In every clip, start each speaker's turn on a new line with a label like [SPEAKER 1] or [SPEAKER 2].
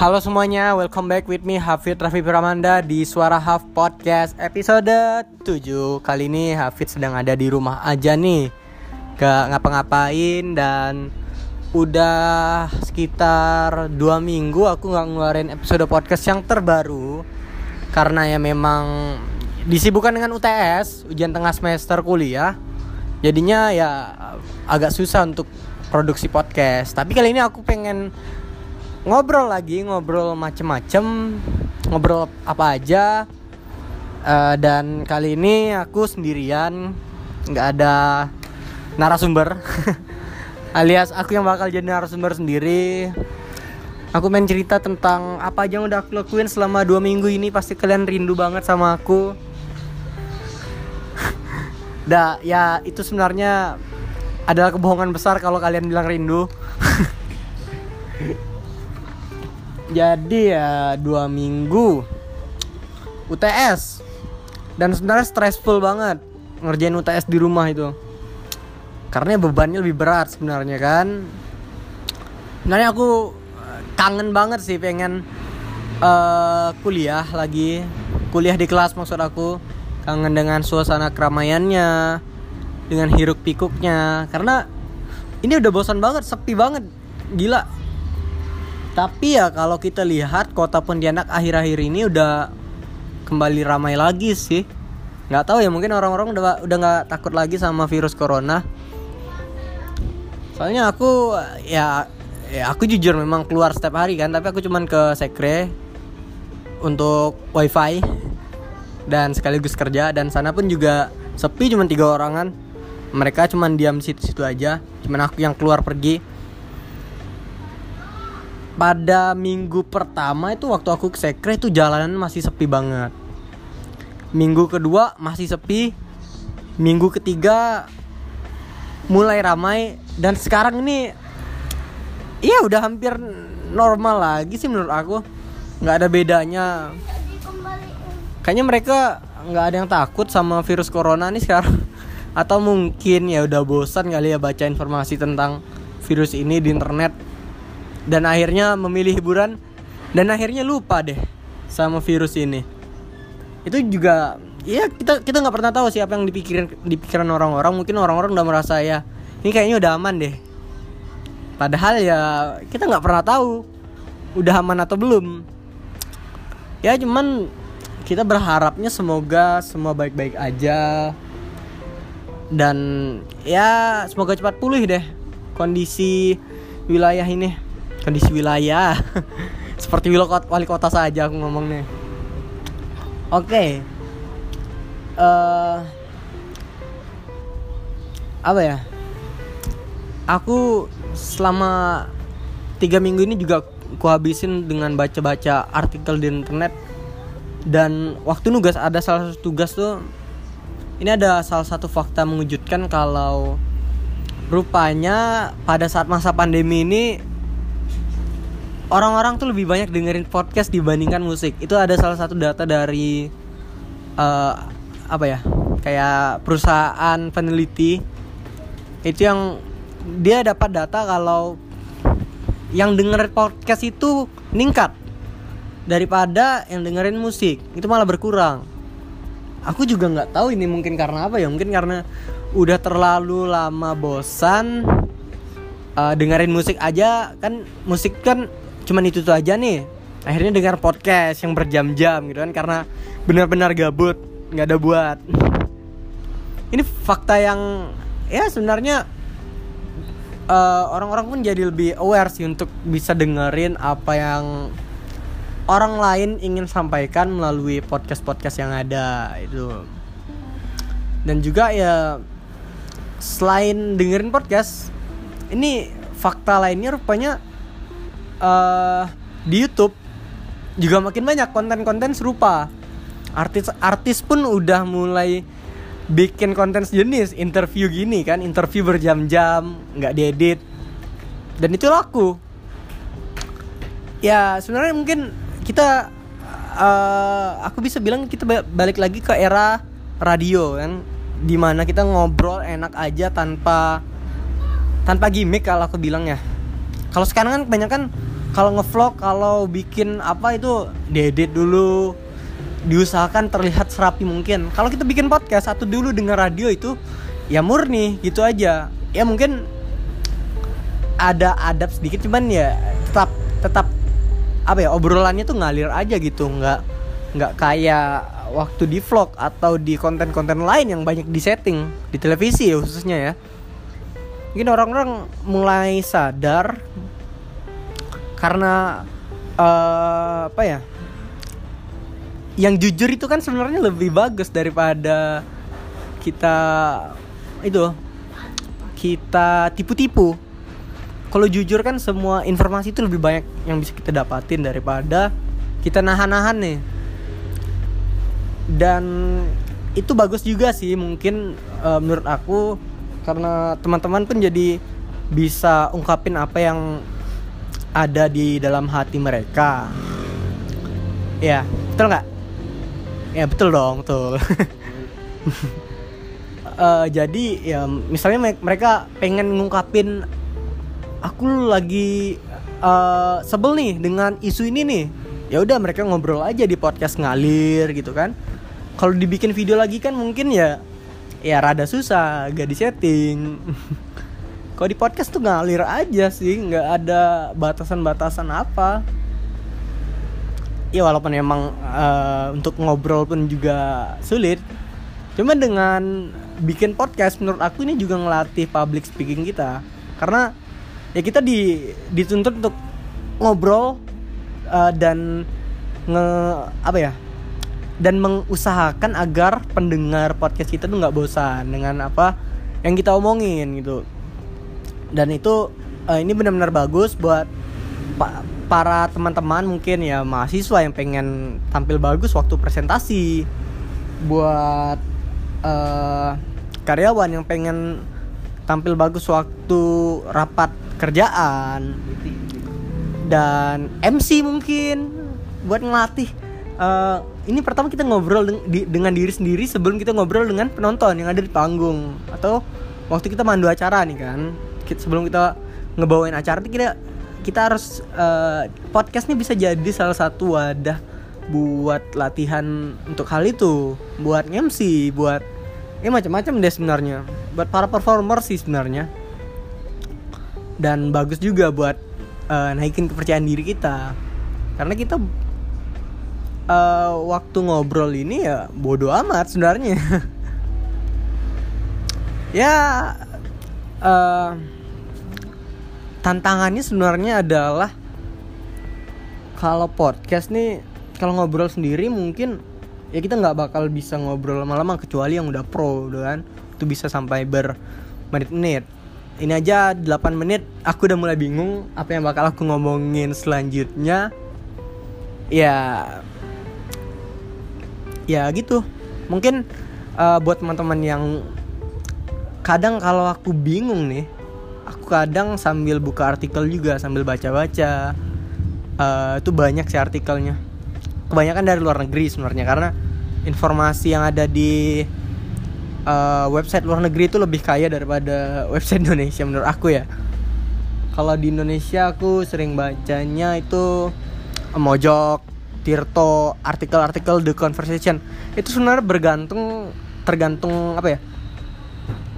[SPEAKER 1] Halo semuanya, welcome back with me Hafid Raffi Piramanda di Suara Haf Podcast episode 7 Kali ini Hafid sedang ada di rumah aja nih. Gak ngapa-ngapain dan udah sekitar 2 minggu aku gak ngeluarin episode podcast yang terbaru. Karena ya memang disibukkan dengan UTS, ujian tengah semester kuliah. Jadinya ya agak susah untuk produksi podcast. Tapi kali ini aku pengen ngobrol lagi ngobrol macem-macem ngobrol apa aja. Uh, dan kali ini aku sendirian nggak ada narasumber alias aku yang bakal jadi narasumber sendiri. Aku main cerita tentang apa aja yang udah aku lakuin selama dua minggu ini pasti kalian rindu banget sama aku. Dah ya itu sebenarnya adalah kebohongan besar kalau kalian bilang rindu jadi ya dua minggu. UTS dan sebenarnya stressful banget ngerjain UTS di rumah itu. Karena bebannya lebih berat sebenarnya kan. Sebenarnya aku eh, kangen banget sih pengen uh, kuliah lagi. Kuliah di kelas maksud aku. Kangen dengan suasana keramaiannya dengan hiruk pikuknya. Karena ini udah bosan banget sepi banget. Gila tapi ya kalau kita lihat kota Pontianak akhir-akhir ini udah kembali ramai lagi sih. Nggak tahu ya mungkin orang-orang udah udah nggak takut lagi sama virus corona. Soalnya aku ya ya aku jujur memang keluar setiap hari kan, tapi aku cuman ke sekre untuk wifi dan sekaligus kerja dan sana pun juga sepi cuman tiga orangan mereka cuman diam situ-situ aja cuman aku yang keluar pergi pada minggu pertama itu waktu aku ke sekre itu jalanan masih sepi banget. Minggu kedua masih sepi. Minggu ketiga mulai ramai. Dan sekarang ini iya udah hampir normal lagi sih menurut aku. Nggak ada bedanya. Kayaknya mereka nggak ada yang takut sama virus corona nih sekarang. Atau mungkin ya udah bosan kali ya baca informasi tentang virus ini di internet dan akhirnya memilih hiburan. Dan akhirnya lupa deh sama virus ini. Itu juga ya kita kita nggak pernah tahu siapa yang dipikirin dipikiran orang-orang. Mungkin orang-orang udah merasa ya ini kayaknya udah aman deh. Padahal ya kita nggak pernah tahu udah aman atau belum. Ya cuman kita berharapnya semoga semua baik-baik aja. Dan ya semoga cepat pulih deh kondisi wilayah ini kondisi wilayah. Seperti wali kota saja aku ngomong nih oke. Okay. uh, eh, apa ya? Aku selama tiga minggu ini juga aku habisin dengan baca-baca artikel di internet. Dan waktu nugas ada salah satu tugas tuh ini ada salah satu fakta mengejutkan kalau rupanya pada saat masa pandemi ini orang-orang tuh lebih banyak dengerin podcast dibandingkan musik. Itu ada salah satu data dari uh, apa ya? Kayak perusahaan peneliti itu yang dia dapat data kalau yang dengerin podcast itu meningkat daripada yang dengerin musik itu malah berkurang. Aku juga nggak tahu ini mungkin karena apa ya? Mungkin karena udah terlalu lama bosan uh, dengerin musik aja kan musik kan cuman itu tuh aja nih. Akhirnya dengar podcast yang berjam-jam gitu kan karena benar-benar gabut nggak ada buat. Ini fakta yang ya sebenarnya uh, orang-orang pun jadi lebih aware sih untuk bisa dengerin apa yang orang lain ingin sampaikan melalui podcast-podcast yang ada itu. Dan juga ya selain dengerin podcast ini fakta lainnya rupanya uh, di YouTube juga makin banyak konten-konten serupa. Artis-artis pun udah mulai bikin konten sejenis interview gini kan, interview berjam-jam, nggak diedit. Dan itu laku. Ya, sebenarnya mungkin kita uh, aku bisa bilang kita balik lagi ke era radio kan di mana kita ngobrol enak aja tanpa tanpa gimmick kalau aku bilang ya kalau sekarang kan kebanyakan kalau ngevlog kalau bikin apa itu diedit dulu. Diusahakan terlihat serapi mungkin. Kalau kita bikin podcast satu dulu dengan radio itu ya murni gitu aja. Ya mungkin ada adab sedikit cuman ya tetap tetap apa ya obrolannya tuh ngalir aja gitu. Nggak nggak kayak waktu di vlog atau di konten-konten lain yang banyak di setting di televisi ya khususnya ya. Mungkin orang-orang mulai sadar karena uh, apa ya yang jujur itu kan sebenarnya lebih bagus daripada kita itu kita tipu-tipu. Kalau jujur kan semua informasi itu lebih banyak yang bisa kita dapatin daripada kita nahan-nahan nih. Dan itu bagus juga sih mungkin uh, menurut aku karena teman-teman pun jadi bisa ungkapin apa yang ada di dalam hati mereka. Ya betul nggak? Ya betul dong betul. Uh, jadi ya misalnya mereka pengen ngungkapin aku lagi uh, sebel nih dengan isu ini nih. Ya udah mereka ngobrol aja di podcast ngalir gitu kan. Kalau dibikin video lagi kan mungkin ya ya rada susah gak disetting kalau di podcast tuh ngalir aja sih nggak ada batasan-batasan apa. Ya walaupun emang uh, untuk ngobrol pun juga sulit. Cuma dengan bikin podcast menurut aku ini juga ngelatih public speaking kita. Karena ya kita di dituntut untuk ngobrol uh, dan nge apa ya dan mengusahakan agar pendengar podcast kita tuh nggak bosan dengan apa yang kita omongin gitu dan itu uh, ini benar-benar bagus buat para teman-teman mungkin ya mahasiswa yang pengen tampil bagus waktu presentasi. Buat uh, karyawan yang pengen tampil bagus waktu rapat kerjaan. Dan MC mungkin buat ngelatih. Uh, ini pertama kita ngobrol deng di dengan diri sendiri sebelum kita ngobrol dengan penonton yang ada di panggung. Atau waktu kita mandu acara nih kan sebelum kita ngebawain acara kita kita harus uh, podcast ini bisa jadi salah satu wadah buat latihan untuk hal itu. Buat MC buat ya macam-macam deh sebenarnya. Buat para performer sih sebenarnya. Dan bagus juga buat uh, naikin kepercayaan diri kita. Karena kita uh, waktu ngobrol ini ya bodoh amat sebenarnya. Ya uh, tantangannya sebenarnya adalah kalau podcast nih kalau ngobrol sendiri mungkin ya kita nggak bakal bisa ngobrol lama-lama kecuali yang udah pro udah kan. Itu bisa sampai bermenit-menit. Ini aja 8 menit. Aku udah mulai bingung apa yang bakal aku ngomongin selanjutnya. Ya ya gitu. Mungkin uh, buat teman-teman yang kadang kalau aku bingung nih aku kadang sambil buka artikel juga sambil baca-baca. Uh, itu banyak sih artikelnya. Kebanyakan dari luar negeri sebenarnya karena informasi yang ada di uh, website luar negeri itu lebih kaya daripada website Indonesia menurut aku ya. Kalau di Indonesia aku sering bacanya itu Mojok, Tirto, artikel-artikel The Conversation. Itu sebenarnya bergantung tergantung apa ya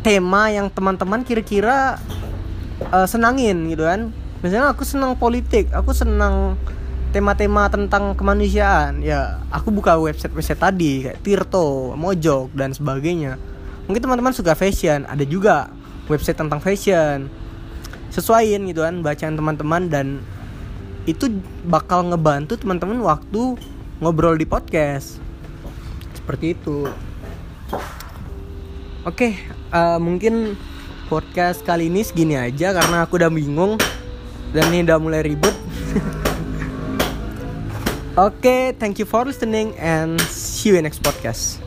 [SPEAKER 1] tema yang teman-teman kira-kira uh, senangin gitu kan. Misalnya aku senang politik aku senang tema-tema tentang kemanusiaan ya aku buka website-website tadi kayak Tirto, Mojok dan sebagainya. Mungkin teman-teman suka fashion ada juga website tentang fashion. Sesuaiin gitu kan bacaan teman-teman dan itu bakal ngebantu teman-teman waktu ngobrol di podcast. Seperti itu. Oke okay, uh, eh, mungkin podcast kali ini segini aja karena aku udah bingung dan ini udah mulai ribet. Oke, okay, thank you for listening and see you in next podcast.